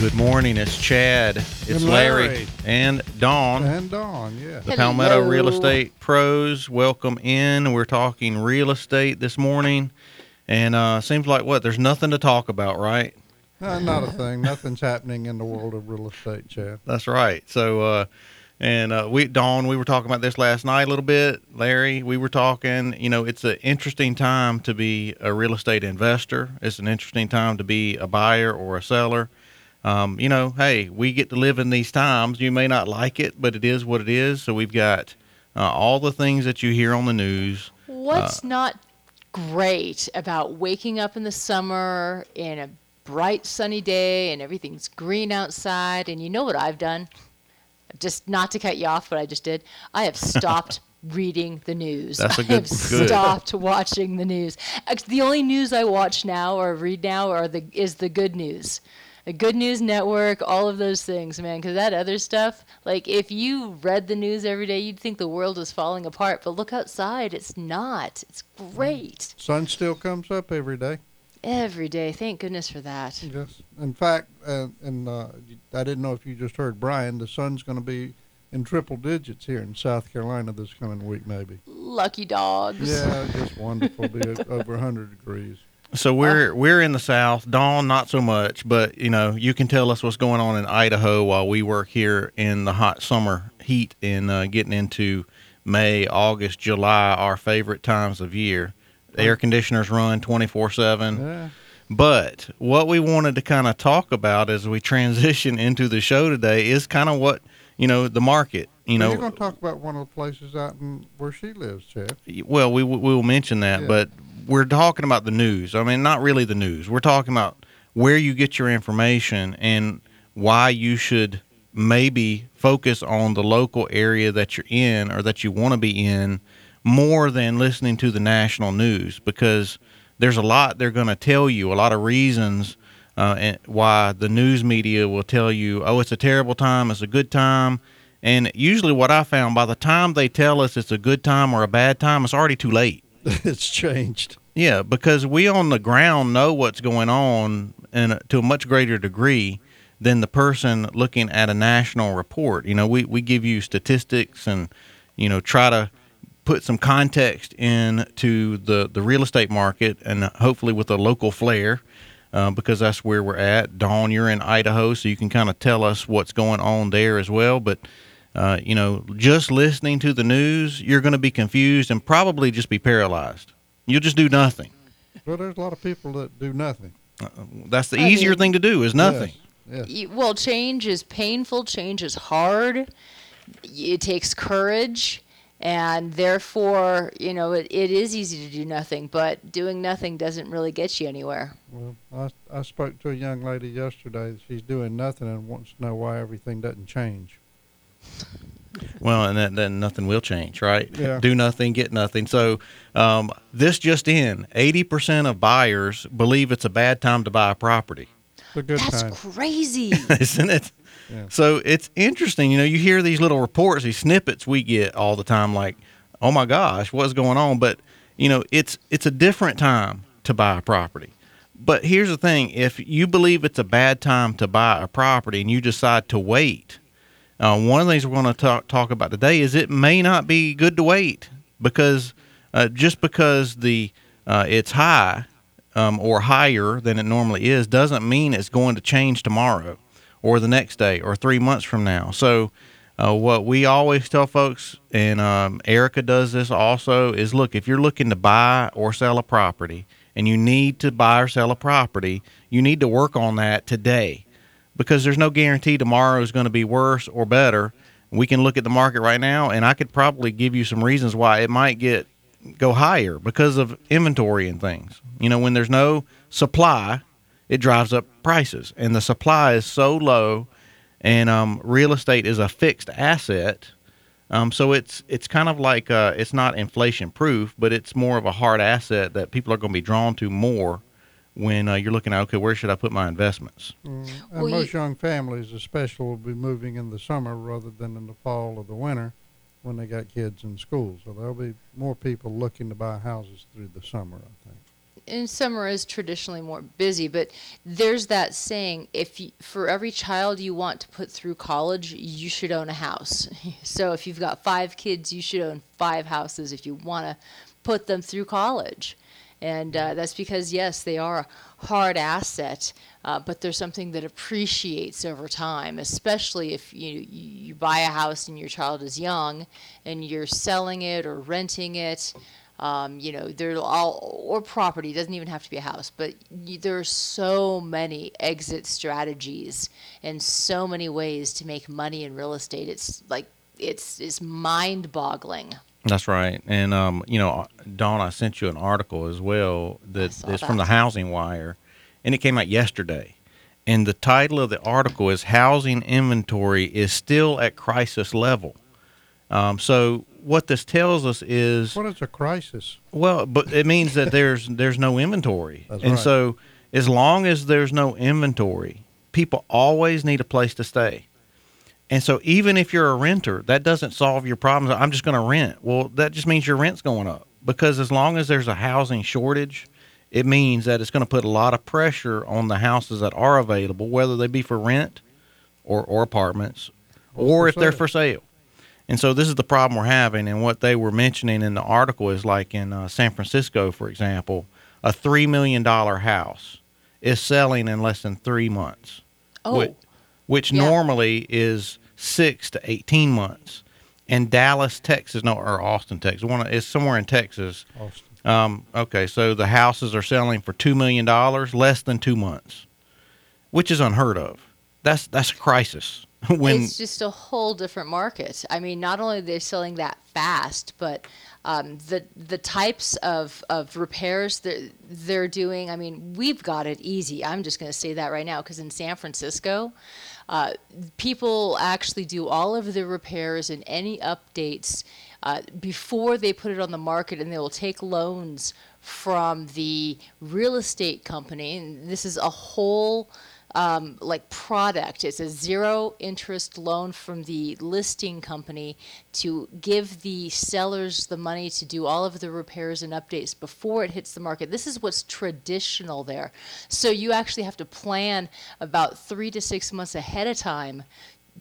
Good morning. It's Chad. It's Larry. Larry. and Dawn. And Dawn, yeah. the Palmetto Real Estate Pros. Welcome in. We're talking real estate this morning, and uh, seems like what there's nothing to talk about, right? Uh, not a thing. Nothing's happening in the world of real estate, Chad. That's right. So, uh, and uh, we, Dawn, we were talking about this last night a little bit. Larry, we were talking. You know, it's an interesting time to be a real estate investor. It's an interesting time to be a buyer or a seller. Um, you know, hey, we get to live in these times. You may not like it, but it is what it is. So we've got uh, all the things that you hear on the news. What's not great about waking up in the summer in a bright sunny day and everything's green outside and you know what I've done? Just not to cut you off, but I just did. I have stopped reading the news. That's a I good- I have good. stopped watching the news. The only news I watch now or read now are the is the good news. The Good News Network, all of those things, man. Because that other stuff, like if you read the news every day, you'd think the world was falling apart. But look outside, it's not. It's great Sun still comes up every day. every day. Thank goodness for that. Yes. In fact, uh, and uh, I didn't know if you just heard Brian. The sun's going to be in triple digits here in South Carolina this coming week, maybe. Lucky dogs. Yeah, just wonderful. be over 100 degrees. So we're we're in the South. Dawn, not so much, but you know you can tell us what's going on in Idaho while we work here in the hot summer heat and uh, getting into May, August, July, our favorite times of year. The air conditioners run twenty four seven. But what we wanted to kind of talk about as we transition into the show today is kind of what you know the market. You know, you're going to talk about one of the places out in where she lives, Chad. well, we we will mention that, Yeah. but we're talking about the news. I mean, not really the news. We're talking about where you get your information and why you should maybe focus on the local area that you're in or that you want to be in more than listening to the national news because there's a lot they're going to tell you, a lot of reasons uh, why the news media will tell you, oh, it's a terrible time, it's a good time. And usually, what I found by the time they tell us it's a good time or a bad time, it's already too late. it's changed. Yeah, because we on the ground know what's going on and to a much greater degree than the person looking at a national report. You know, we, we give you statistics and, you know, try to put some context into the, the real estate market and hopefully with a local flair uh, because that's where we're at. Dawn, you're in Idaho, so you can kind of tell us what's going on there as well. But, uh, you know, just listening to the news, you're going to be confused and probably just be paralyzed. You'll just do nothing. Well, there's a lot of people that do nothing. That's the I easier mean- thing to do is nothing. Yes. yes. Well, change is painful. Change is hard. It takes courage. And therefore, you know, it, it is easy to do nothing, but doing nothing doesn't really get you anywhere. Well, I, I spoke to a young lady yesterday. She's doing nothing and wants to know why everything doesn't change. Well, and then, then nothing will change, right? Yeah. Do nothing, get nothing. So um, this just in: eighty percent of buyers believe it's a bad time to buy a property, a good That's time. crazy. isn't it? Yeah. So it's interesting. You know, you hear these little reports, these snippets we get all the time, like, "Oh my gosh, what's going on?" But you know, it's it's a different time to buy a property. But here's the thing: if you believe it's a bad time to buy a property and you decide to wait, uh, one of the things we're going to talk talk about today is it may not be good to wait because uh, just because the uh, it's high um, or higher than it normally is doesn't mean it's going to change tomorrow or the next day or three months from now. So, uh, what we always tell folks, and um, Erica does this also, is look, if you're looking to buy or sell a property and you need to buy or sell a property, you need to work on that today because there's no guarantee tomorrow is going to be worse or better. We can look at the market right now, and I could probably give you some reasons why it might get go higher because of inventory and things. You know, when there's no supply, it drives up prices, and the supply is so low, and um, real estate is a fixed asset. Um, so it's it's kind of like uh, it's not inflation proof, but it's more of a hard asset that people are going to be drawn to more when uh, you're looking at okay, where should I put my investments? Mm, and Well, most you- young families, especially, will be moving in the summer rather than in the fall or the winter when they got kids in school. So there'll be more people looking to buy houses through the summer, I think. and summer is traditionally more busy, but there's that saying: if you, for every child you want to put through college, you should own a house. So if you've got five kids, you should own five houses if you want to put them through college. And uh, that's because yes, they are a hard asset, uh, but they're something that appreciates over time. Especially if you you buy a house and your child is young, and you're selling it or renting it. Um, you know, there all or property doesn't even have to be a house, but you, there are so many exit strategies and so many ways to make money in real estate. It's like it's it's mind-boggling. That's right. And um, you know, Dawn, I sent you an article as well that from the. Housing Wire, and it came out yesterday. And the title of the article is "Housing Inventory is Still at Crisis Level." Um, so what this tells us is What is a crisis? well, but it means that there's there's no inventory, That's and right. so as long as there's no inventory, people always need a place to stay. And so even if you're a renter, that doesn't solve your problems. I'm just going to rent. Well, that just means your rent's going up because as long as there's a housing shortage, it means that it's going to put a lot of pressure on the houses that are available, whether they be for rent or, or apartments or for if they're for sale. And so this is the problem we're having. And what they were mentioning in the article is like in uh, San Francisco, for example, a $3 million house is selling in less than three months Oh, which, which Yeah. normally is six to 18 months. And Dallas, Texas, no, or Austin, Texas, one is somewhere in Texas. Austin. Um, okay, so the houses are selling for $2 million, less than two months, which is unheard of. That's, that's a crisis. when it's just a whole different market. I mean, not only are they selling that fast, but um, the the types of, of repairs that they're doing. I mean, we've got it easy. I'm just going to say that right now because in San Francisco, uh, people actually do all of the repairs and any updates uh, before they put it on the market, and they will take loans from the real estate company. And this is a whole um, like product. It's a zero interest loan from the listing company to give the sellers the money to do all of the repairs and updates before it hits the market. This is what's traditional there. So you actually have to plan about three to six months ahead of time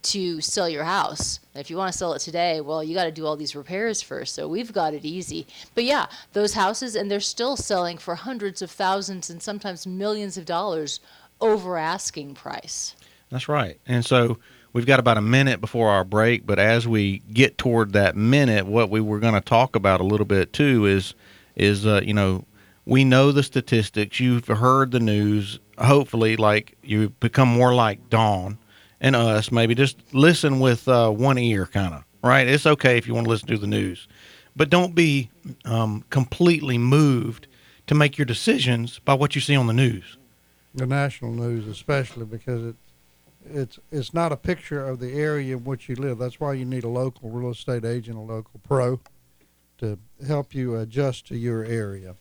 to sell your house. If you want to sell it today, well, you got to do all these repairs first. So we've got it easy. But yeah, those houses, and they're still selling for hundreds of thousands and sometimes millions of dollars over asking price. That's right. And so we've got about a minute before our break, but as we get toward that minute, what we were going to talk about a little bit too is is uh, you know we know the statistics. You've heard the news. Hopefully, like you become more like Dawn and us. Maybe just listen with uh, one ear, kind of. Right. It's okay if you want to listen to the news, but don't be um, completely moved to make your decisions by what you see on the news. The national news, especially because it it's it's not a picture of the area in which you live. That's why you need a local real estate agent, a local pro, to help you adjust to your area.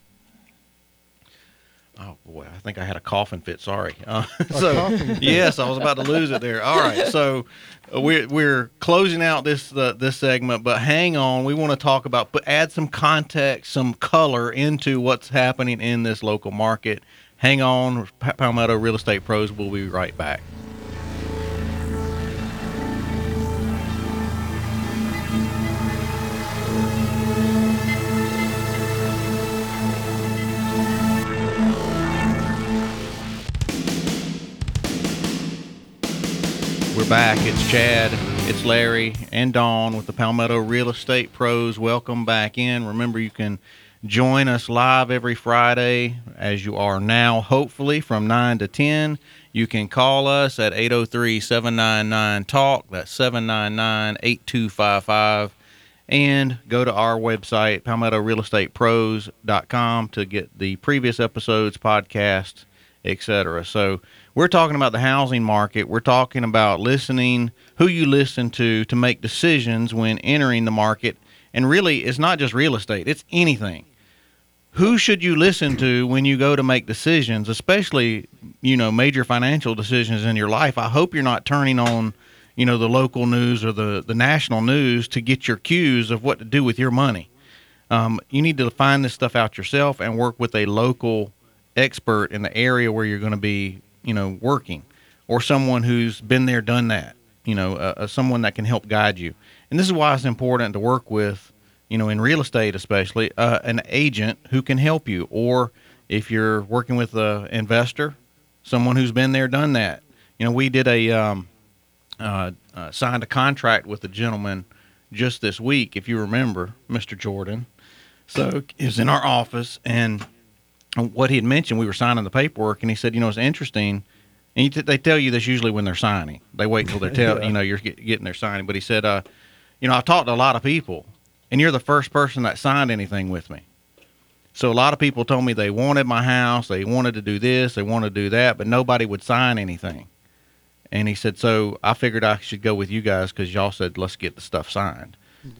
Oh boy, I think I had a coughing fit. Sorry. Uh, A so yes, I was about to lose it there. All right, so uh, we're we're closing out this uh, this segment, but hang on, we want to talk about, but add some context, some color into what's happening in this local market. Hang on, Palmetto Real Estate Pros. We'll be right back. We're back. It's Chad, it's Larry, and Dawn with the Palmetto Real Estate Pros. Welcome back in. Remember, you can join us live every Friday, as you are now, hopefully from 9 to 10. You can call us at 803 799 TALK. That's 799 8255. And go to our website, palmettorealestatepros.com, to get the previous episodes, podcasts, etc. So we're talking about the housing market. We're talking about listening, who you listen to to make decisions when entering the market. And really, it's not just real estate, it's anything. Who should you listen to when you go to make decisions, especially, you know, major financial decisions in your life? I hope you're not turning on, you know, the local news or the, the national news to get your cues of what to do with your money. um, you need to find this stuff out yourself and work with a local expert in the area where you're going to be, you know, working, or someone who's been there, done that. You know, uh, uh, someone that can help guide you. And this is why it's important to work with, you know, in real estate especially, uh, an agent who can help you, or if you're working with an investor, someone who's been there, done that. You know, we did a um, uh, uh, signed a contract with a gentleman just this week, if you remember, Mr. Jordan. So he was in our office, and what he had mentioned, we were signing the paperwork, and he said, you know, it's interesting. And t- they tell you this usually when they're signing. They wait until they're tell Yeah. you know you're get, getting their signing. But he said, uh, you know, I talked to a lot of people, and you're the first person that signed anything with me. So a lot of people told me they wanted my house, they wanted to do this, they wanted to do that, but nobody would sign anything. And he said, so I figured I should go with you guys because y'all said let's get the stuff signed.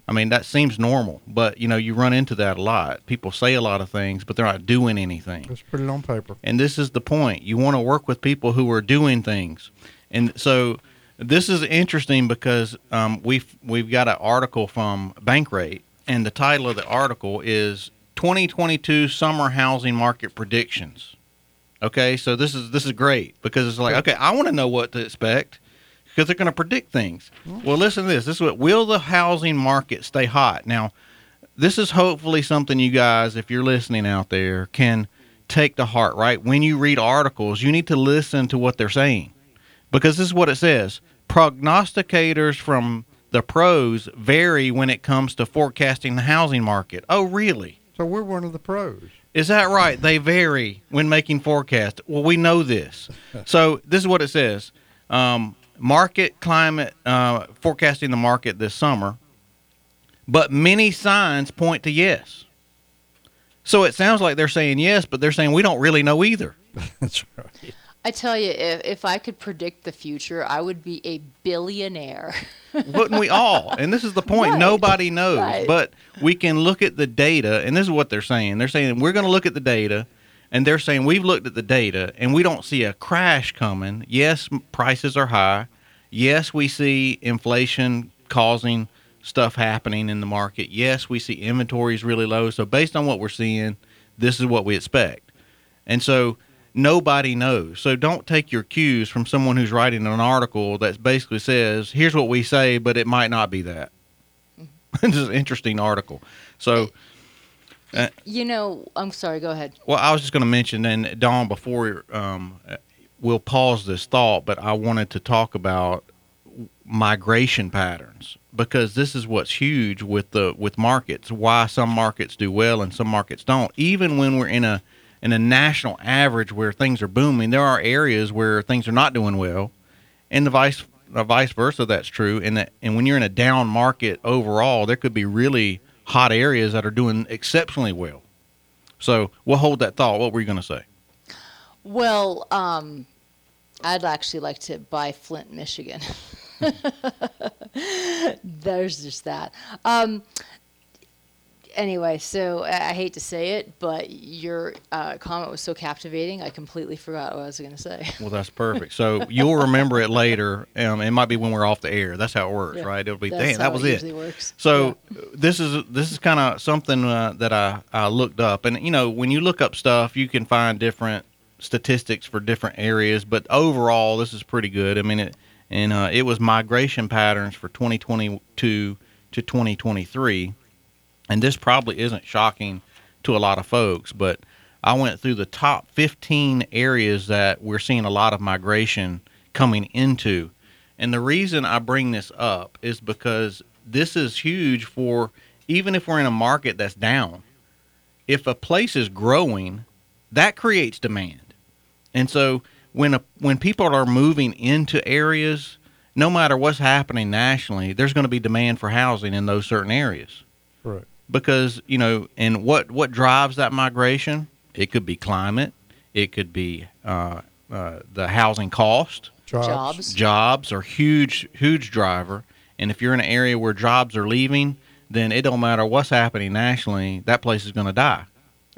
I mean that seems normal, but you know you run into that a lot. People say a lot of things, but they're not doing anything. Let's put it on paper. And this is the point. You want to work with people who are doing things. And so this is interesting because um, we've we've got an article from Bankrate, and the title of the article is 2022 Summer Housing Market Predictions. Okay, so this is this is great because it's like okay, I want to know what to expect because they're going to predict things. Well, listen to this. This is what will the housing market stay hot now this is hopefully something you guys, if you're listening out there, can take to heart, right? When you read articles, you need to listen to what they're saying because this is what it says. Prognosticators from the pros vary when it comes to forecasting the housing market. Oh, really? So we're one of the pros. Is that right? They vary when making forecasts. Well, we know this. So this is what it says: um, market climate uh, forecasting the market this summer, but many signs point to yes. So it sounds like they're saying yes, but they're saying we don't really know either. That's right. I tell you, if, if I could predict the future, I would be a billionaire. Wouldn't we all? And this is the point. Right. Nobody knows, Right. but we can look at the data, and this is what they're saying. They're saying we're going to look at the data, and they're saying we've looked at the data, and we don't see a crash coming. Yes, prices are high. Yes, we see inflation causing stuff happening in the market. Yes, we see inventories really low. So based on what we're seeing, this is what we expect. And so nobody knows. So don't take your cues from someone who's writing an article that basically says, here's what we say, but it might not be that. this is an interesting article. So, you know, I'm sorry, go ahead. well, I was just going to mention, and Dawn, before um, uh, we'll pause this thought, but I wanted to talk about migration patterns because this is what's huge with the with markets. Why some markets do well and some markets don't. Even when we're in a in a national average where things are booming, there are areas where things are not doing well, and the vice the vice versa. That's true. And that and when you're in a down market overall, there could be really hot areas that are doing exceptionally well. So we'll hold that thought. What were you going to say? Well, um, I'd actually like to buy Flint, Michigan. There's just that. Um, anyway, so I, I hate to say it, but your uh, comment was so captivating, I completely forgot what I was going to say. Well, that's perfect. So you'll remember it later. Um, it might be when we're off the air. That's how it works, Yeah. right? It'll be, That's damn, that was it it. usually works. So this is this is kind of something uh, that I, I looked up, and you know when you look up stuff, you can find different statistics for different areas, but overall, this is pretty good. I mean, it and uh, it was migration patterns for 2022 to 2023, and this probably isn't shocking to a lot of folks, but I went through the top 15 areas that we're seeing a lot of migration coming into. And the reason I bring this up is because this is huge for even if we're in a market that's down. If a place is growing, that creates demand. And so when a, when people are moving into areas, no matter what's happening nationally, there's going to be demand for housing in those certain areas Correct. Because you know and what what drives that migration? It could be climate. It could be uh, uh, the housing cost. Jobs. Jobs. jobs are huge huge driver. And if you're in an area where jobs are leaving then it don't matter what's happening nationally that place is going to die.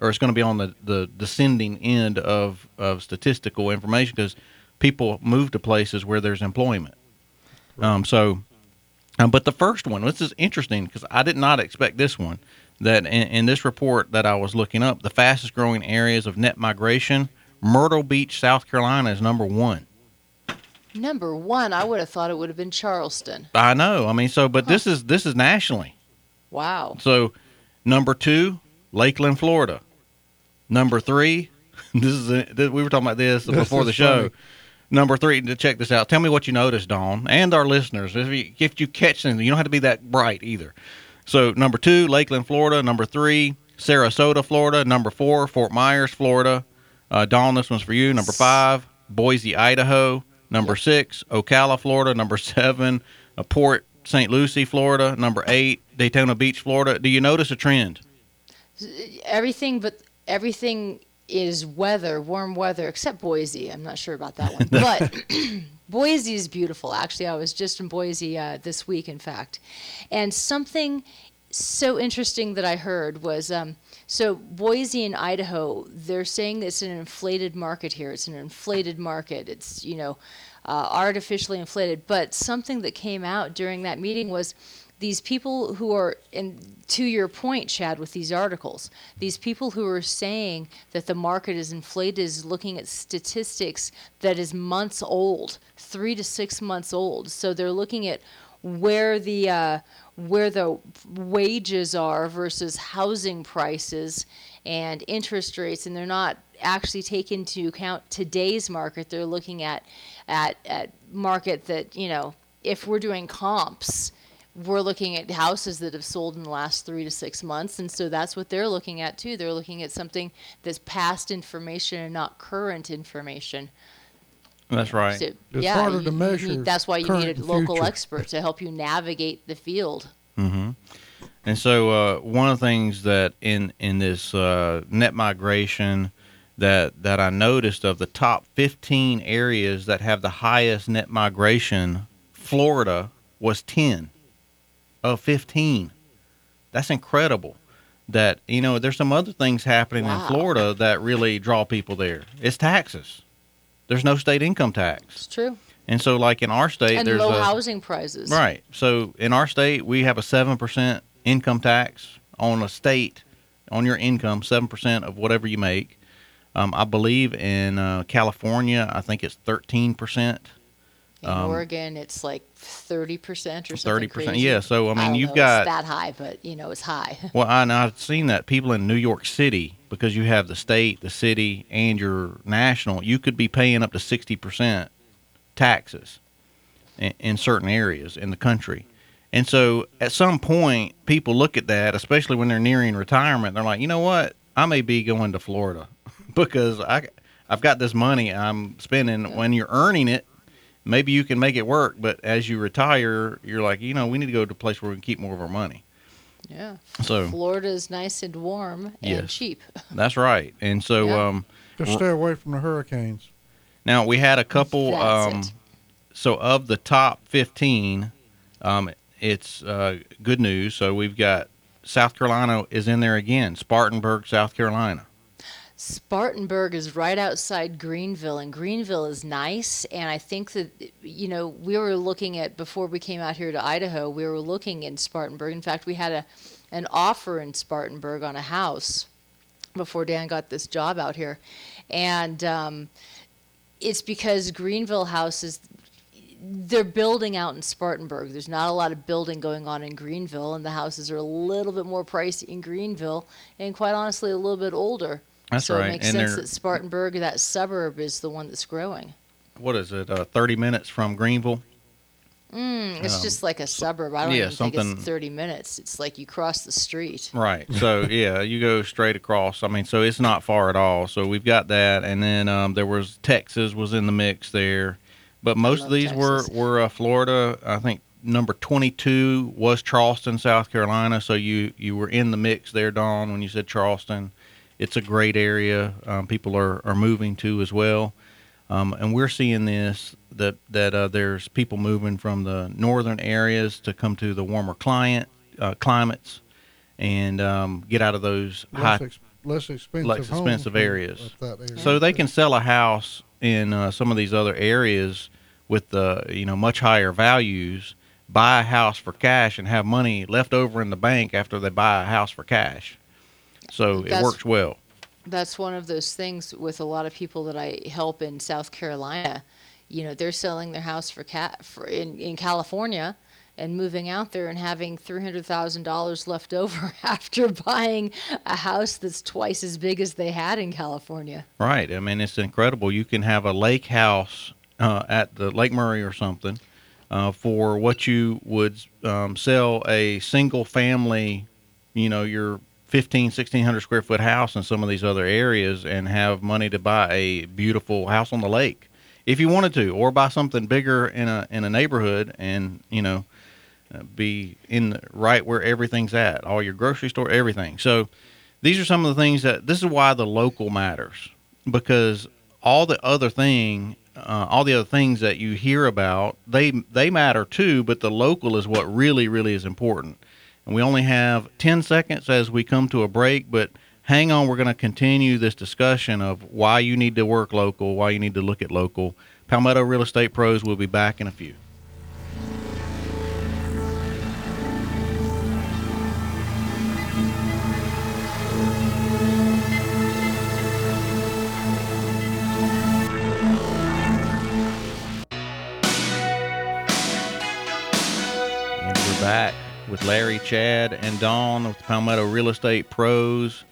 Or it's going to be on the, the descending end of, of statistical information because people move to places where there's employment. Um, so um, but the first one, this is interesting because I did not expect this one. that in, in this report that I was looking up, the fastest growing areas of net migration, Myrtle Beach, South Carolina, is number one. Number one, I would have thought it would have been Charleston. I know. I mean, so but this is this is nationally. Wow. So, number two, Lakeland, Florida. Number three, this is a, th- we were talking about this, This before is the show. funny. Number three, to check this out. Tell me what you noticed, Dawn, and our listeners. If you, if you catch something, you don't have to be that bright either. So, number two, Lakeland, Florida. Number three, Sarasota, Florida. Number four, Fort Myers, Florida. Uh, Dawn, this one's for you. Number five, Boise, Idaho. Number six, Ocala, Florida. Number seven, uh, Port St. Lucie, Florida. Number eight, Daytona Beach, Florida. Do you notice a trend? Everything, but everything is weather, warm weather, except Boise. I'm not sure about that one, but Boise is beautiful. Actually, I was just in Boise uh, this week, in fact, and something so interesting that I heard was um, so Boise in Idaho. They're saying it's an inflated market here. It's an inflated market. It's you know uh, artificially inflated. But something that came out during that meeting was these people who are and to your point chad with these articles these people who are saying that the market is inflated is looking at statistics that is months old three to six months old. So they're looking at where the uh, where the wages are versus housing prices and interest rates and they're not actually taking into account today's market. They're looking at at at market that you know if we're doing comps we're looking at houses that have sold in the last three to six months, and so that's what they're looking at too. They're looking at something that's past information and not current information. That's right. So, It's yeah, harder you- to measure need- that's why you need a local future. expert to help you navigate the field. hmm And so uh, one of the things that in in this uh, net migration that that I noticed of the top 15 areas that have the highest net migration, Florida was 10 of 15. That's incredible. That you know, there's some other things happening in Florida that really draw people there. It's taxes. There's no state income tax, It's true. and so like in our state, and there's low a, housing prices. Right. So in our state, we have a seven percent income tax on a state on your income, seven percent of whatever you make. Um, I believe in uh, California, I think it's thirteen percent. In Um, Oregon, it's like thirty percent or something. Thirty percent. Yeah. So I mean, don't you've know got it's that high, but you know it's high. well, I, and I've seen that people in New York City because you have the state, the city, and your national. You could be paying up to sixty percent taxes in, in certain areas in the country. And so, at some point, people look at that, especially when they're nearing retirement. They're like, you know what? I may be going to Florida because I, I've got this money I'm spending. When you're earning it, maybe you can make it work. But as you retire, you're like, you know, we need to go to a place where we can keep more of our money. yeah. So Florida's nice and warm and Yes. cheap. That's right. And so Yeah. um, Just stay away from the hurricanes. now we had a couple. That's um, it. So of the top 15, um, it's uh, good news. So we've got South Carolina is in there again. Spartanburg, South Carolina. Spartanburg is right outside Greenville, and Greenville is nice. And I think that, you know, we were looking at, before we came out here to Idaho, we were looking in Spartanburg. In fact, we had a, an offer in Spartanburg on a house before Dan got this job out here. And um, it's because Greenville houses, they're building out in Spartanburg. There's not a lot of building going on in Greenville, and the houses are a little bit more pricey in Greenville, and quite honestly, a little bit older. That's so right. it makes And sense that Spartanburg, that suburb, is the one that's growing. What is it? Uh, 30 minutes from Greenville. Mm, it's Um, just like a suburb. I don't yeah, even think it's 30 minutes. It's like you cross the street. Right. So yeah, you go straight across. I mean, so it's not far at all. So we've got that, and then um, there was Texas was in the mix there, but most of these were were uh, Florida. I think number twenty two was Charleston, South Carolina. So you you were in the mix there, Dawn, when you said Charleston. It's a great area. Um, people are, are moving to as well, um, and we're seeing this that that uh, there's people moving from the northern areas to come to the warmer client uh, climates and um, get out of those high Less, ex- less expensive. less expensive areas. area. so they can sell a house in uh, some of these other areas with the you know much higher values buy a house for cash and have money left over in the bank after they buy a house for cash. So it That's- works well. that's one of those things with a lot of people that I help in South Carolina. You know, they're selling their house for cat for in, in California and moving out there and having three hundred thousand dollars left over after buying a house that's twice as big as they had in California. Right. I mean, it's incredible. You can have a lake house uh, at the Lake Murray or something uh, for what you would um, sell a single family, you know, your 15, 1600 square foot house in some of these other areas and have money to buy a beautiful house on the lake if you wanted to, or buy something bigger in a, in a neighborhood and, you know, uh, be in the, right where everything's at, all your grocery store, everything. So, these are some of the things that this is why the local matters because all the other thing uh, all the other things that you hear about they they matter too but the local is what really really is important and we only have 10 seconds as we come to a break but hang on we're going to continue this discussion of why you need to work local why you need to look at local. Palmetto real estate pros will be back in a few. And we're back with Larry, Chad, and Dawn with the Palmetto Real Estate Pros.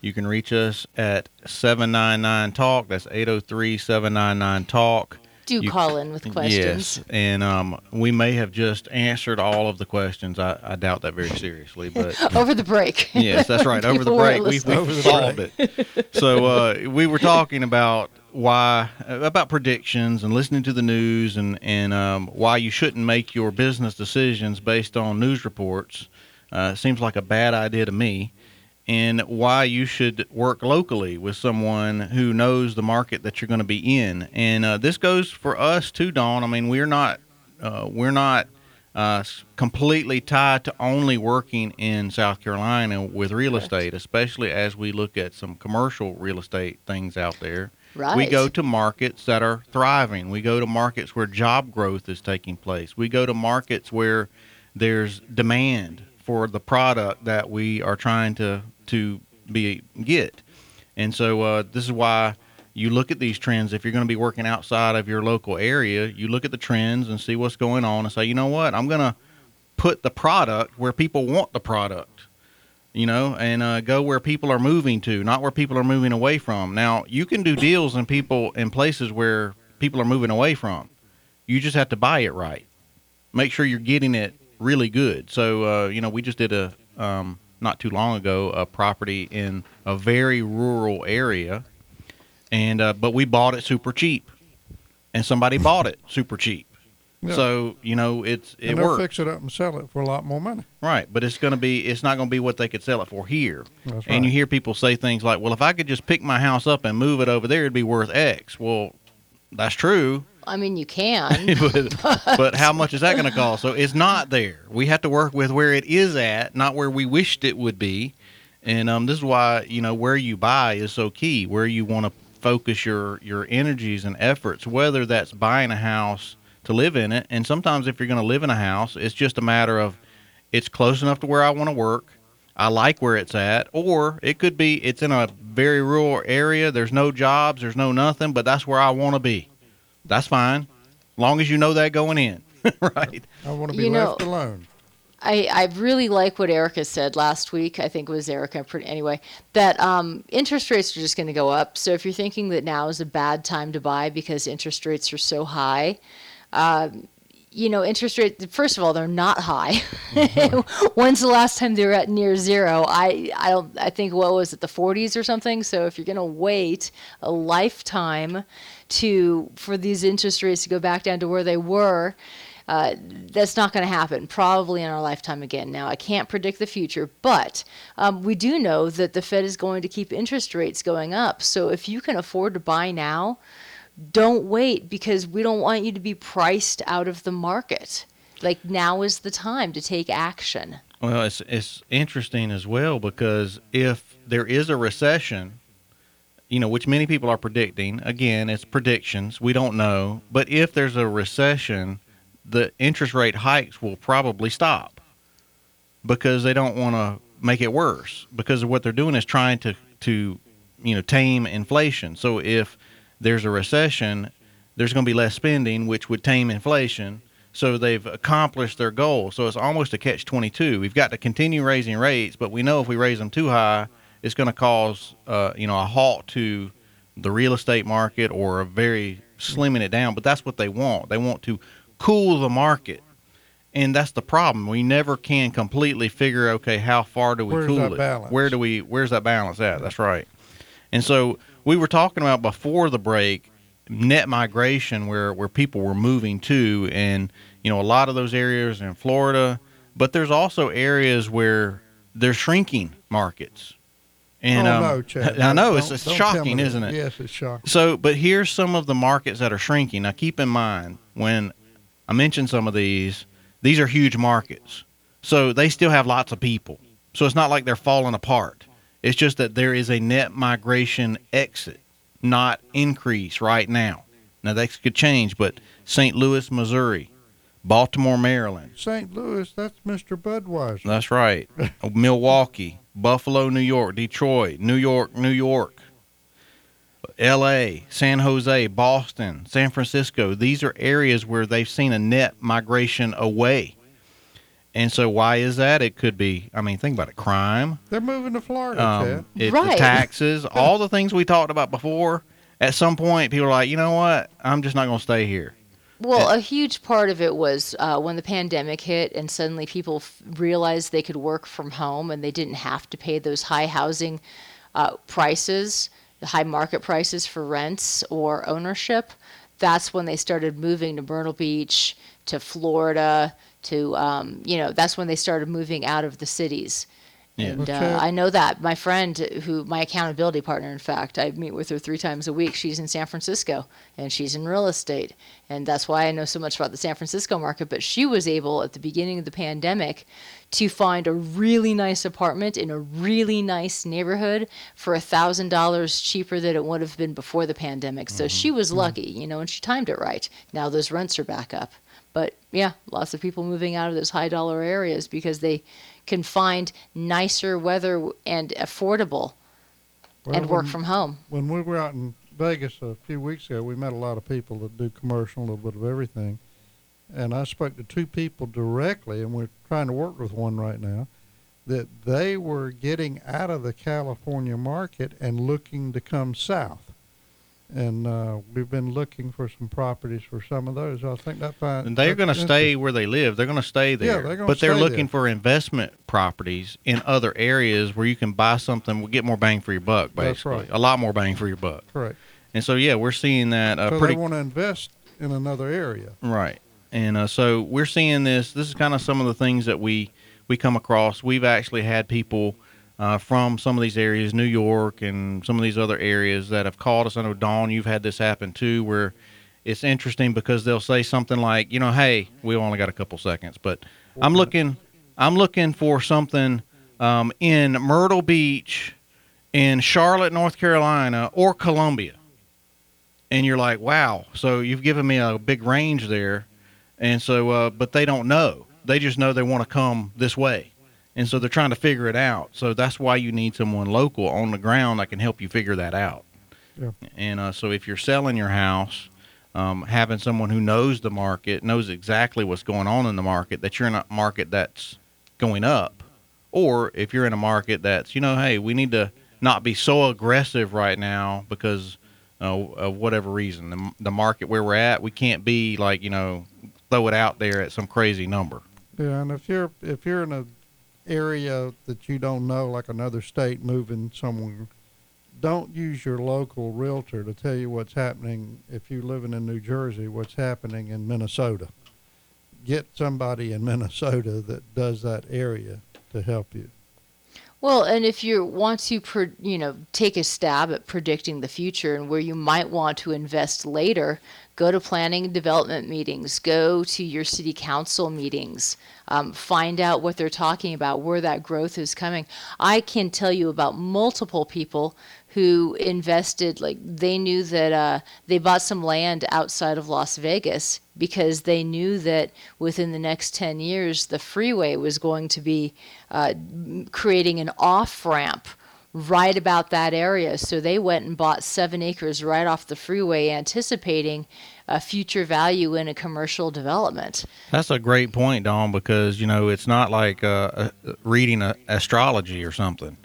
You can reach us at 799 Talk. That's 803 799 Talk. Do You- call in with questions. Yes. And um, we may have just answered all of the questions. I, I doubt that very seriously. But Over the break. yes, that's right. Over the break, we, listening. we solved it. So uh, we were talking about why about predictions and listening to the news and and um, why you shouldn't make your business decisions based on news reports. Uh, seems like a bad idea to me. And why you should work locally with someone who knows the market that you're going to be in. And uh, this goes for us too, Dawn. I mean, we're not uh, we're not uh, completely tied to only working in South Carolina with real estate, especially as we look at some commercial real estate things out there. Right. We go to markets that are thriving. We go to markets where job growth is taking place. We go to markets where there's demand for the product that we are trying to to be get. And so uh, this is why you look at these trends. If you're going to be working outside of your local area, you look at the trends and see what's going on and say, you know what, I'm going to put the product where people want the product. You know, and uh, go where people are moving to, not where people are moving away from. Now, you can do deals in people in places where people are moving away from. You just have to buy it right. Make sure you're getting it really good. So, uh, you know, we just did a um, not too long ago a property in a very rural area, and uh, but we bought it super cheap, and somebody bought it super cheap. Yeah. So you know it's it and they'll works fix it up and sell it for a lot more money. right, but it's going to be it's not going to be what they could sell it for here. That's And you hear people say things like, "Well, if I could just pick my house up and move it over there, it'd be worth X." Well, that's true, I mean, you can. but, but how much is that going to cost? So it's not there. We have to work with where it is at, not where we wished it would be. And um, this is why you know where you buy is so key. Where you want to focus your your energies and efforts, whether that's buying a house to live in it, and sometimes if you're going to live in a house, it's just a matter of it's close enough to where I want to work. I like where it's at, or it could be it's in a very rural area. There's no jobs, there's no nothing, but that's where I want to be. That's fine, long as you know that going in, right? I want to be You know- left alone. I, I really like what Erica said last week. I think it was Erica. Anyway, that um, interest rates are just going to go up. So if you're thinking that now is a bad time to buy because interest rates are so high, um, you know, interest rates. First of all, they're not high. When's the last time they were at near zero? I I don't. I think what was it, the 40s or something. So if you're going to wait a lifetime to for these interest rates to go back down to where they were. Uh, that's not going to happen probably in our lifetime again. Now, I can't predict the future, but um, we do know that the Fed is going to keep interest rates going up. So if you can afford to buy now, don't wait because we don't want you to be priced out of the market. Like now is the time to take action. Well, it's it's interesting as well because if there is a recession, you know, which many people are predicting, again, it's predictions, we don't know, but if there's a recession, the interest rate hikes will probably stop because they don't want to make it worse because of what they're doing is trying to to you know tame inflation. So if there's a recession, there's going to be less spending, which would tame inflation. So they've accomplished their goal. So it's almost a catch 22. We've got to continue raising rates, but we know if we raise them too high, it's going to cause uh, you know a halt to the real estate market or a very slimming it down. But that's what they want. They want to cool the market, and that's the problem. We never can completely figure okay how far do we Where's cool it? balance? Where do we where's that balance at? That's right. And so we were talking about before the break net migration where where people were moving to and you know a lot of those areas in Florida but there's also areas where they're shrinking markets. And oh um, no, Chad. I know it's, it's shocking isn't it? Yes, it's shocking. so but here's some of the markets that are shrinking. Now keep in mind when I mentioned some of these these are huge markets. So they still have lots of people. So it's not like they're falling apart it's just that there is a net migration exit not increase right now. Now that could change, but St. Louis, Missouri, Baltimore, Maryland. St. Louis, that's Mr. Budweiser. That's right. Milwaukee, Buffalo, New York, Detroit, New York, New York, L.A., San Jose, Boston, San Francisco. These are areas where they've seen a net migration away. And so, why is that? It could be. I mean, think about it: crime, They're moving to Florida, um, Chad. it, Right. the taxes, all the things we talked about before. At some point, people are like, you know what? I'm just not going to stay here. Well, a huge part of it was uh, when the pandemic hit, and suddenly people f- realized they could work from home and they didn't have to pay those high housing uh, prices, the high market prices for rents or ownership. That's when they started moving to Myrtle Beach, to Florida, to um, you know, that's when they started moving out of the cities. Yeah. And uh, I know that my friend, who my accountability partner, in fact, I meet with her three times a week. She's in San Francisco and she's in real estate, and that's why I know so much about the San Francisco market. But she was able at the beginning of the pandemic to find a really nice apartment in a really nice neighborhood for a thousand dollars cheaper than it would have been before the pandemic. So she was lucky, you know, and she timed it right. Now those rents are back up. But yeah, lots of people moving out of those high dollar areas because they can find nicer weather and affordable Well, and work when- from home. when we were out in Vegas a few weeks ago, we met a lot of people that do commercial, a little bit of everything. And I spoke to two people directly, and we're trying to work with one right now, that they were getting out of the California market and looking to come south. And uh, we've been looking for some properties for some of those. I think that find And they're going to stay where they live. They're going to stay there. Yeah, they're gonna but they're looking there. for investment properties in other areas where you can buy something, get more bang for your buck, That's basically. right. A lot more bang for your buck. Correct. And so, yeah, we're seeing that uh, so pretty they want to invest in another area. Right. And uh, so we're seeing this. This is kind of some of the things that we we come across. We've actually had people uh, from some of these areas, New York and some of these other areas, that have called us. I know Dawn, you've had this happen too, where it's interesting because they'll say something like, you know, hey, we only got a couple seconds, but I'm looking, I'm looking for something um, in Myrtle Beach, in Charlotte, North Carolina, or Columbia and you're like, wow. So you've given me a big range there, and so, uh, but they don't know. They just know they want to come this way, and so they're trying to figure it out. So that's why you need someone local on the ground that can help you figure that out. Yeah. And uh, so if you're selling your house, um, having someone who knows the market, knows exactly what's going on in the market, that you're in a market that's going up, or if you're in a market that's, you know, hey, we need to not be so aggressive right now because uh, of whatever reason. The, the market where we're at, we can't be like, you know, throw it out there at some crazy number. Yeah, and if you're if you're in a area that you don't know, like another state moving somewhere, don't use your local realtor to tell you what's happening. If you're living in New Jersey, what's happening in Minnesota. Get somebody in Minnesota that does that area to help you. Well, and if you want to, you know, take a stab at predicting the future and where you might want to invest later, go to planning and development meetings, go to your city council meetings, um, find out what they're talking about, where that growth is coming. I can tell you about multiple people who invested like they knew that uh, they bought some land outside of Las Vegas because they knew that within the next 10 years the freeway was going to be uh, creating an off ramp right about that area. So they went and bought seven acres right off the freeway, anticipating a future value in a commercial development. That's a great point, Dawn, because you know it's not like uh, uh, reading astrology or something.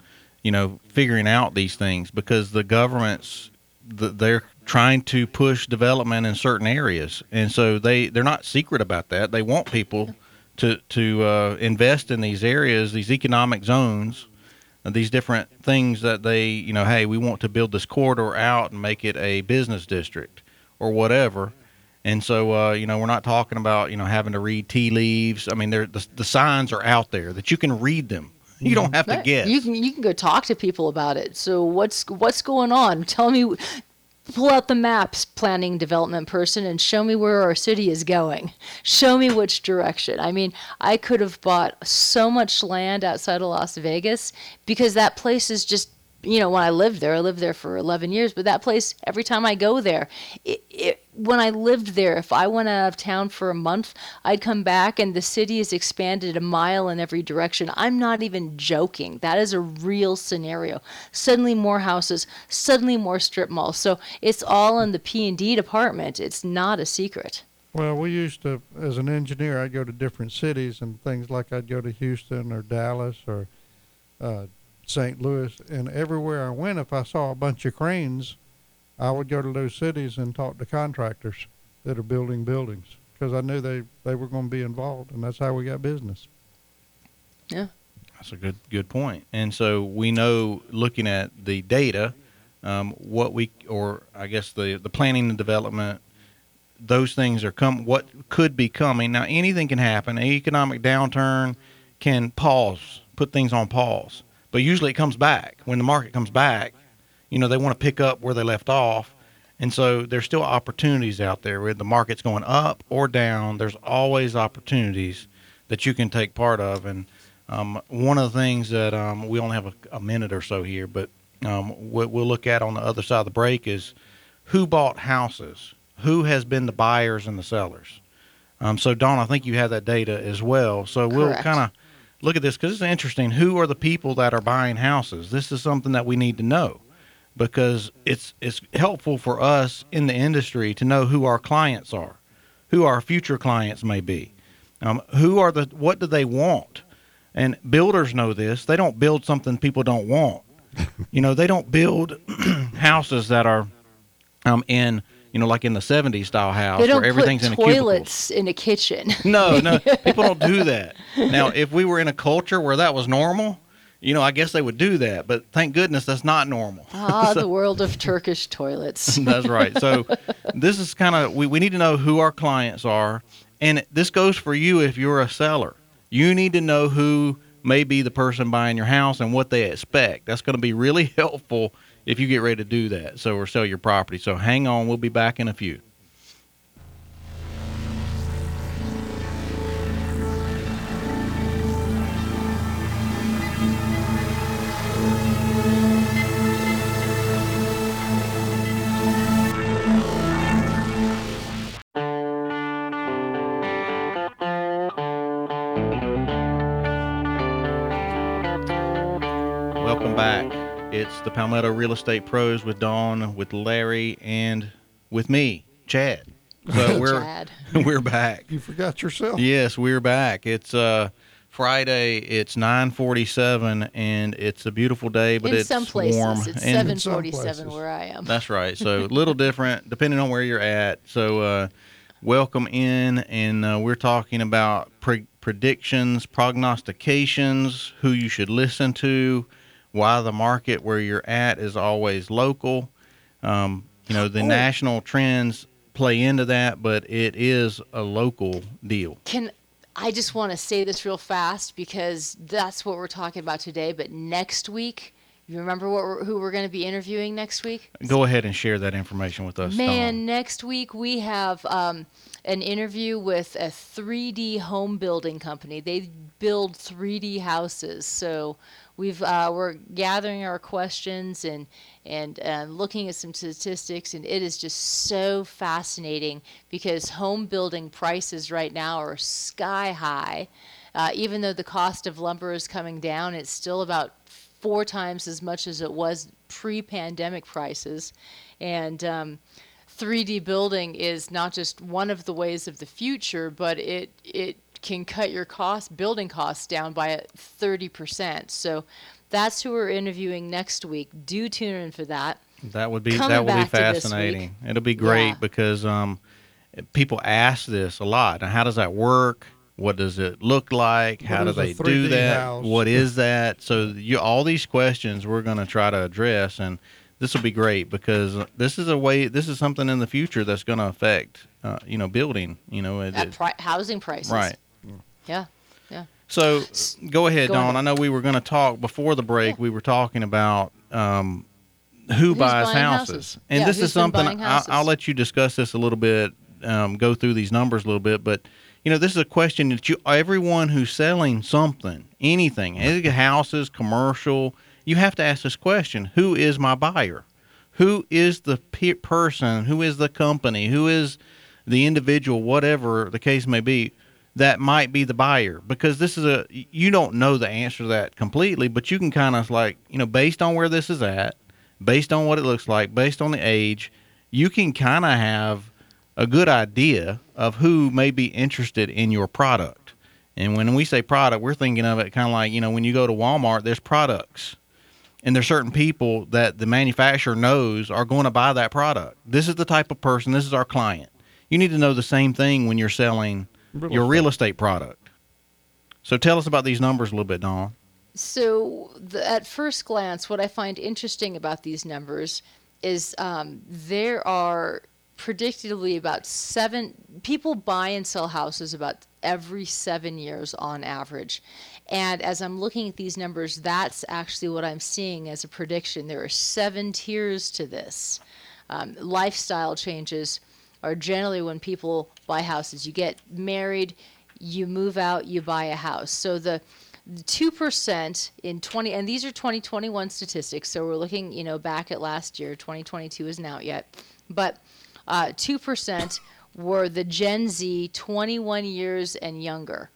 You know, figuring out these things because the governments they're trying to push development in certain areas, and so they they're not secret about that. They want people to to uh, invest in these areas, these economic zones, these different things that they you know, hey, we want to build this corridor out and make it a business district or whatever. And so, uh, you know, we're not talking about you know having to read tea leaves. I mean, the, the signs are out there that you can read them. You don't mm-hmm. have to guess. You can you can go talk to people about it. So what's what's going on? Tell me pull out the maps planning development person and show me where our city is going. Show me which direction. I mean, I could have bought so much land outside of Las Vegas because that place is just you know, when I lived there, I lived there for 11 years, but that place, every time I go there, it, it, when I lived there, if I went out of town for a month, I'd come back and the city has expanded a mile in every direction. I'm not even joking. That is a real scenario. Suddenly more houses, suddenly more strip malls. So it's all in the P&D department. It's not a secret. Well, we used to, as an engineer, I'd go to different cities and things like I'd go to Houston or Dallas or uh, St. Louis, and everywhere I went, if I saw a bunch of cranes, I would go to those cities and talk to contractors that are building buildings because I knew they, they were going to be involved, and that's how we got business. Yeah. That's a good good point. And so we know, looking at the data, um, what we or I guess the the planning and development, those things are come. What could be coming now? Anything can happen. An economic downturn can pause, put things on pause. But usually it comes back when the market comes back. You know they want to pick up where they left off. And so there's still opportunities out there where the market's going up or down. There's always opportunities that you can take part of. And um, one of the things that um, we only have a, a minute or so here, but um, what we'll look at on the other side of the break is who bought houses, who has been the buyers and the sellers. Um, so, Dawn, I think you have that data as well. So we'll kind of look at this because it's interesting. Who are the people that are buying houses? This is something that we need to know because it's it's helpful for us in the industry to know who our clients are, who our future clients may be, um, who are the what do they want, and builders know this. They don't build something people don't want. you know, they don't build houses that are um, in you know like in the '70s style house where everything's in a toilets in a kitchen. No, no, people don't do that. Now, if we were in a culture where that was normal, you know, I guess they would do that. But thank goodness that's not normal. ah, the world of Turkish toilets. That's right. So this is kind of we, we need to know who our clients are, and this goes for you if you're a seller. You need to know who may be the person buying your house and what they expect. That's going to be really helpful if you get ready to do that. So or sell your property. So hang on, we'll be back in a few. It's the Palmetto Real Estate Pros with Dawn, with Larry, and with me, Chad. So we're Chad. we're back. You forgot yourself. Yes, we're back. It's uh Friday. It's nine forty-seven, and it's a beautiful day, but in it's some places, warm. it's and seven some forty-seven where I am. That's right. So a little different depending on where you're at. So uh, welcome in, and uh, we're talking about pre- predictions, prognostications, who you should listen to, why the market where you're at is always local. Um, you know the Oh. national trends play into that, but it is a local deal. Can I just want to say this real fast because that's what we're talking about today. But next week, you remember what we're, who we're going to be interviewing next week? Go ahead and share that information with us. Man, next week we have um, an interview with a 3D home building company. They build 3D houses. So we've uh, we're gathering our questions and and uh, looking at some statistics, and it is just so fascinating because home building prices right now are sky high. Uh, even though the cost of lumber is coming down, it's still about four times as much as it was pre-pandemic prices, and um, 3D building is not just one of the ways of the future, but it it can cut your cost building costs down by 30%. So that's who we're interviewing next week. Do tune in for that. That would be Coming that would be back to this fascinating. It'll be great Yeah. because um, people ask this a lot. Now, how does that work? What does it look like? What how do they do that? house? What is that? So you all these questions we're going to try to address, and this will be great because this is a way. This is something in the future that's going to affect, uh, you know, building. You know, it, At it- pri- housing prices. right. Yeah. Yeah. So go ahead, Go Dawn. ahead. I know we were going to talk before the break. We were talking about um, who Who's buys houses, houses? and Yeah, this is something I, houses? I'll let you discuss this a little bit. Um, go through these numbers a little bit, but you know this is a question that you everyone who's selling something, anything, any houses, commercial, you have to ask this question: Who is my buyer? Who is the pe- person? Who is the company? Who is the individual? Whatever the case may be that might be the buyer because this is a you don't know the answer to that completely but you can kind of like you know based on where this is at based on what it looks like based on the age you can kind of have a good idea of who may be interested in your product. And when we say product we're thinking of it kind of like you know when you go to walmart there's products. And there's certain people that the manufacturer knows are going to buy that product. This is the type of person this is our client. You need to know the same thing when you're selling Real your estate. real estate product. So tell us about these numbers a little bit, Dawn. So, the, at first glance, what I find interesting about these numbers is um, there are predictably about seven people buy and sell houses about every seven years on average. And as I'm looking at these numbers, that's actually what I'm seeing as a prediction. There are seven tiers to this. Um, lifestyle changes are generally when people buy houses. You get married, you move out, you buy a house. So the two percent in 20 and these are 2021 statistics so we're looking you know back at last year 2022 isn't out yet but uh, 2% were the gen z 21 years and younger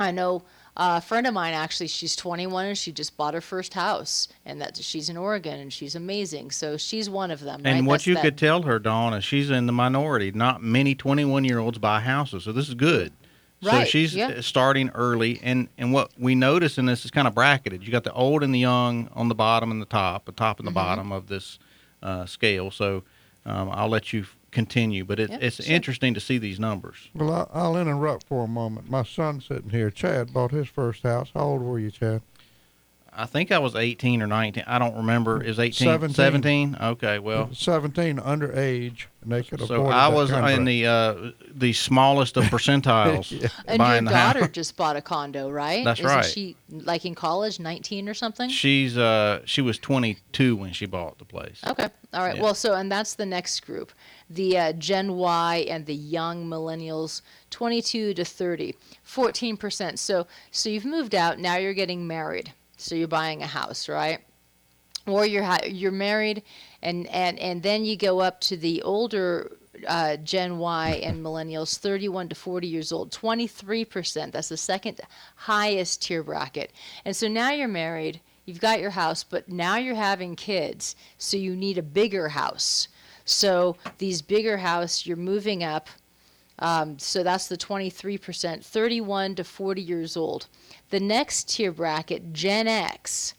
i know a friend of mine actually she's 21 and she just bought her first house and that she's in oregon and she's amazing so she's one of them And right? what That's you that- could tell her, Dawn, is she's in the minority. Not many 21 year olds buy houses, so this is good. right. So she's yeah. uh, starting early, and and what we notice in this is kind of bracketed. You got the old and the young on the bottom and the top, the top and the Mm-hmm. bottom of this uh, scale. So um, I'll let you continue, but it, Yep, it's sure. interesting to see these numbers. Well, I, I'll interrupt for a moment. My son's sitting here. Chad bought his first house. How old were you, Chad? I think I was 18 or 19. I don't remember. Is 18 17. 17? Okay, well. 17 underage, and they could afford So I was in the uh, the smallest of percentiles. and your buying the house. daughter just bought a condo right That's Isn't right. she like in college 19 or something She's uh she was 22 when she bought the place. Okay. All right. Yeah. Well, so and that's the next group, the uh, Gen Y and the young millennials, 22 to 30, 14 percent. So so you've moved out. Now you're getting married. So you're buying a house, right? Or you're you're married, and and and then you go up to the older. Uh, Gen Y and millennials, 31 to 40 years old, 23%. That's the second highest tier bracket. And so now you're married, you've got your house, but now you're having kids, so you need a bigger house. So these bigger house, you're moving up. Um, so that's the 23%, 31 to 40 years old. The next tier bracket, Gen X.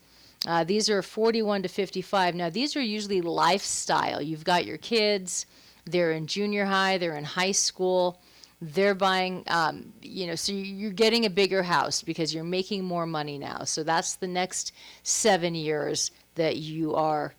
Uh, these are 41 to 55. Now, these are usually lifestyle. You've got your kids, they're in junior high, they're in high school, they're buying, um, you know, so you're getting a bigger house because you're making more money now. So that's the next seven years that you are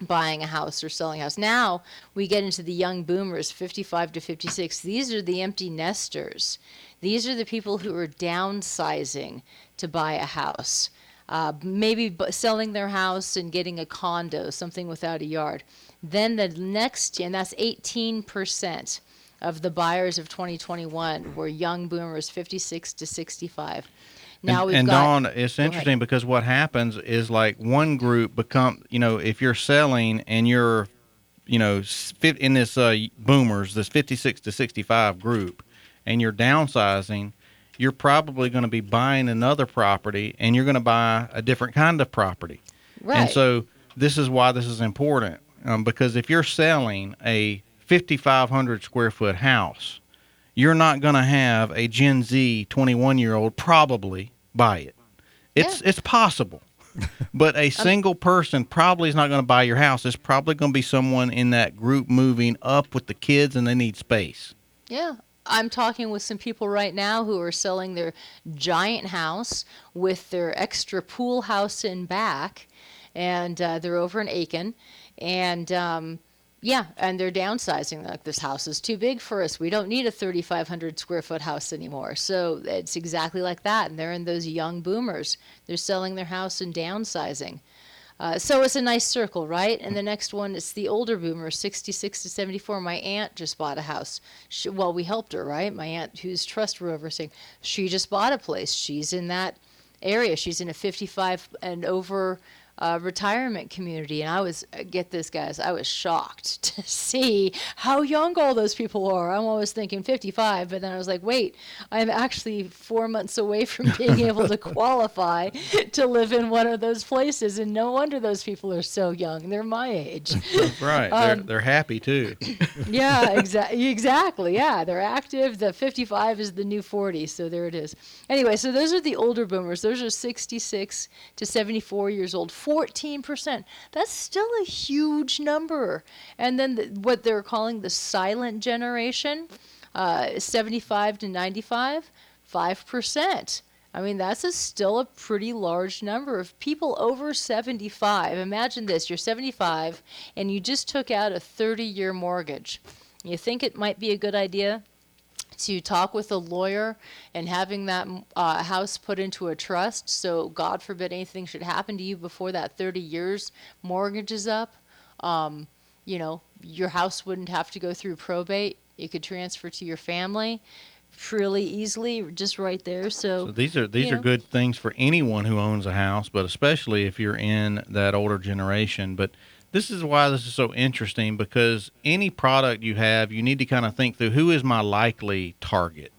buying a house or selling a house. Now we get into the young boomers, 55 to 56. These are the empty nesters. These are the people who are downsizing to buy a house. Uh, maybe bu- selling their house and getting a condo, something without a yard. Then the next, and that's 18% of the buyers of 2021 were young boomers, 56 to 65. Now and, we've and got. Dawn, it's interesting because what happens is like one group become, you know, if you're selling and you're, you know, fit- in this uh, boomers, this 56 to 65 group, and you're downsizing, you're probably going to be buying another property, and you're going to buy a different kind of property. right. And so this is why this is important um, because if you're selling a 5,500 square foot house, you're not going to have a Gen Z 21 year old probably buy it. It's it's possible. but a single person probably is not going to buy your house. It's probably going to be someone in that group moving up with the kids and they need space. Yeah. I'm talking with some people right now who are selling their giant house with their extra pool house in back, and uh, they're over in Aiken, and um, yeah, and they're downsizing. Like this house is too big for us. We don't need a 3,500 square foot house anymore. So it's exactly like that. And they're in those young boomers. They're selling their house and downsizing. Uh, so it's a nice circle, right? And the next one is the older boomer, 66 to 74. My aunt just bought a house. She, well, we helped her, right? My aunt, whose trust we're overseeing, she just bought a place. She's in that area. She's in a 55 and over uh, retirement community. And I was, uh, get this, guys, I was shocked to see how young all those people are. I'm always thinking 55, but then I was like, wait, I'm actually four months away from being able to qualify to live in one of those places. And no wonder those people are so young. They're my age. Right. they're, they're happy too. yeah, exactly. Exactly. Yeah, they're active. The 55 is the new 40, so there it is. Anyway, so those are the older boomers. Those are 66 to 74 years old. 14%. That's still a huge number. And then the, what they're calling the silent generation, uh, 75 to 95, 5%. I mean, that's a still a pretty large number of people over 75. Imagine this you're 75 and you just took out a 30 year mortgage. You think it might be a good idea to talk with a lawyer and having that uh, house put into a trust so, God forbid, anything should happen to you before that 30 years mortgage is up? Um, you know, your house wouldn't have to go through probate. You could transfer to your family really easily, just right there. So, So these are these are know. good things for anyone who owns a house, but especially if you're in that older generation. But this is why this is so interesting because any product you have, you need to kind of think through who is my likely target,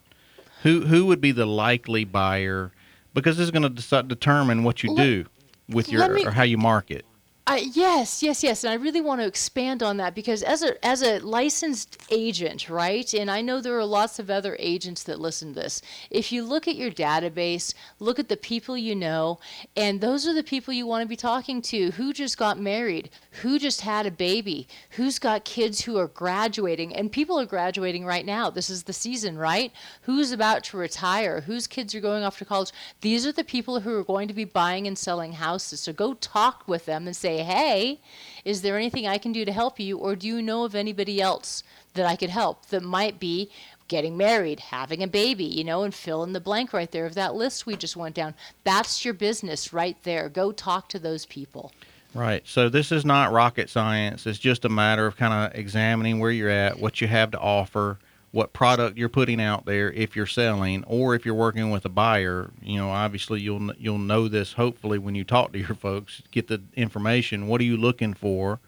who who would be the likely buyer, because this is going to determine what you do with your me- or how you market. Yes, yes, yes, and I really want to expand on that because as a as a licensed agent, right? And I know there are lots of other agents that listen to this. If you look at your database, look at the people you know, and those are the people you want to be talking to. Who just got married? Who just had a baby? Who's got kids who are graduating? And people are graduating right now. This is the season, right? Who's about to retire? Whose kids are going off to college? These are the people who are going to be buying and selling houses. So go talk with them and say, hey, is there anything I can do to help you? Or do you know of anybody else that I could help that might be getting married, having a baby, you know, and fill in the blank right there of that list we just went down. That's your business right there. Go talk to those people. Right. So this is not rocket science. It's just a matter of kind of examining where you're at, what you have to offer, what product you're putting out there if you're selling or if you're working with a buyer. You know, obviously you'll you'll know this hopefully when you talk to your folks, get the information. What are you looking for?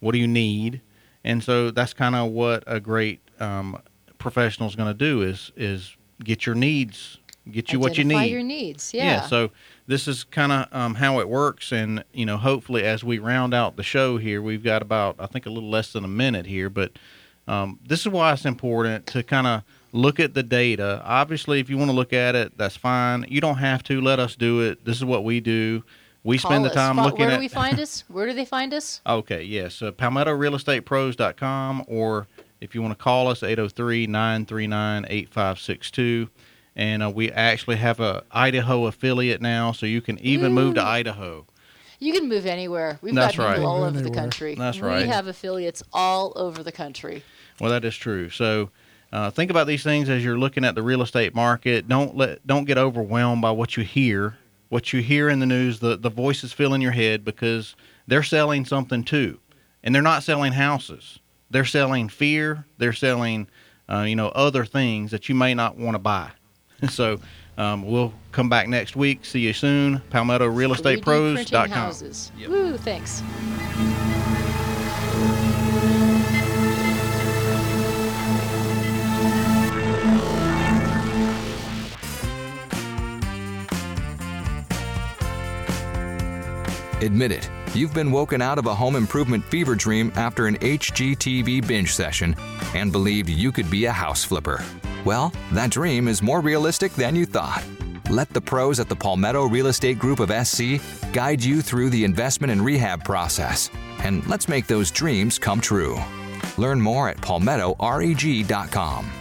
What do you need? And so that's kind of what a great um, professional is going to do is is get your needs, get you what you Identify need. your needs. Yeah. so this is kind of um, how it works, and you know, hopefully, as we round out the show here, we've got about I think a little less than a minute here, but um, this is why it's important to kind of look at the data. Obviously, if you want to look at it, that's fine. You don't have to. Let us do it. This is what we do. We Call spend the us. time Fi- looking Where at. do we find us? Where do they find us? Okay, yes. Uh, PalmettoRealEstatePros.com, or if you want to call us, 803 939 8562. And uh, we actually have a Idaho affiliate now, so you can even move to Idaho. You can move anywhere. We've That's got people right. all Move over the country. That's right. We have affiliates all over the country. Well, that is true. So uh, think about these things as you're looking at the real estate market. Don't let don't get overwhelmed by what you hear, what you hear in the news. The the voices fill in your head because they're selling something too, and they're not selling houses. They're selling fear. They're selling, uh, you know, other things that you may not want to buy. so um, we'll come back next week. See you soon. Palmetto Real Estate 3D printing houses. Yep. Woo, thanks. Admit it, you've been woken out of a home improvement fever dream after an HGTV binge session and believed you could be a house flipper. Well, that dream is more realistic than you thought. Let the pros at the Palmetto Real Estate Group of SC guide you through the investment and rehab process. And let's make those dreams come true. Learn more at palmettoreg.com.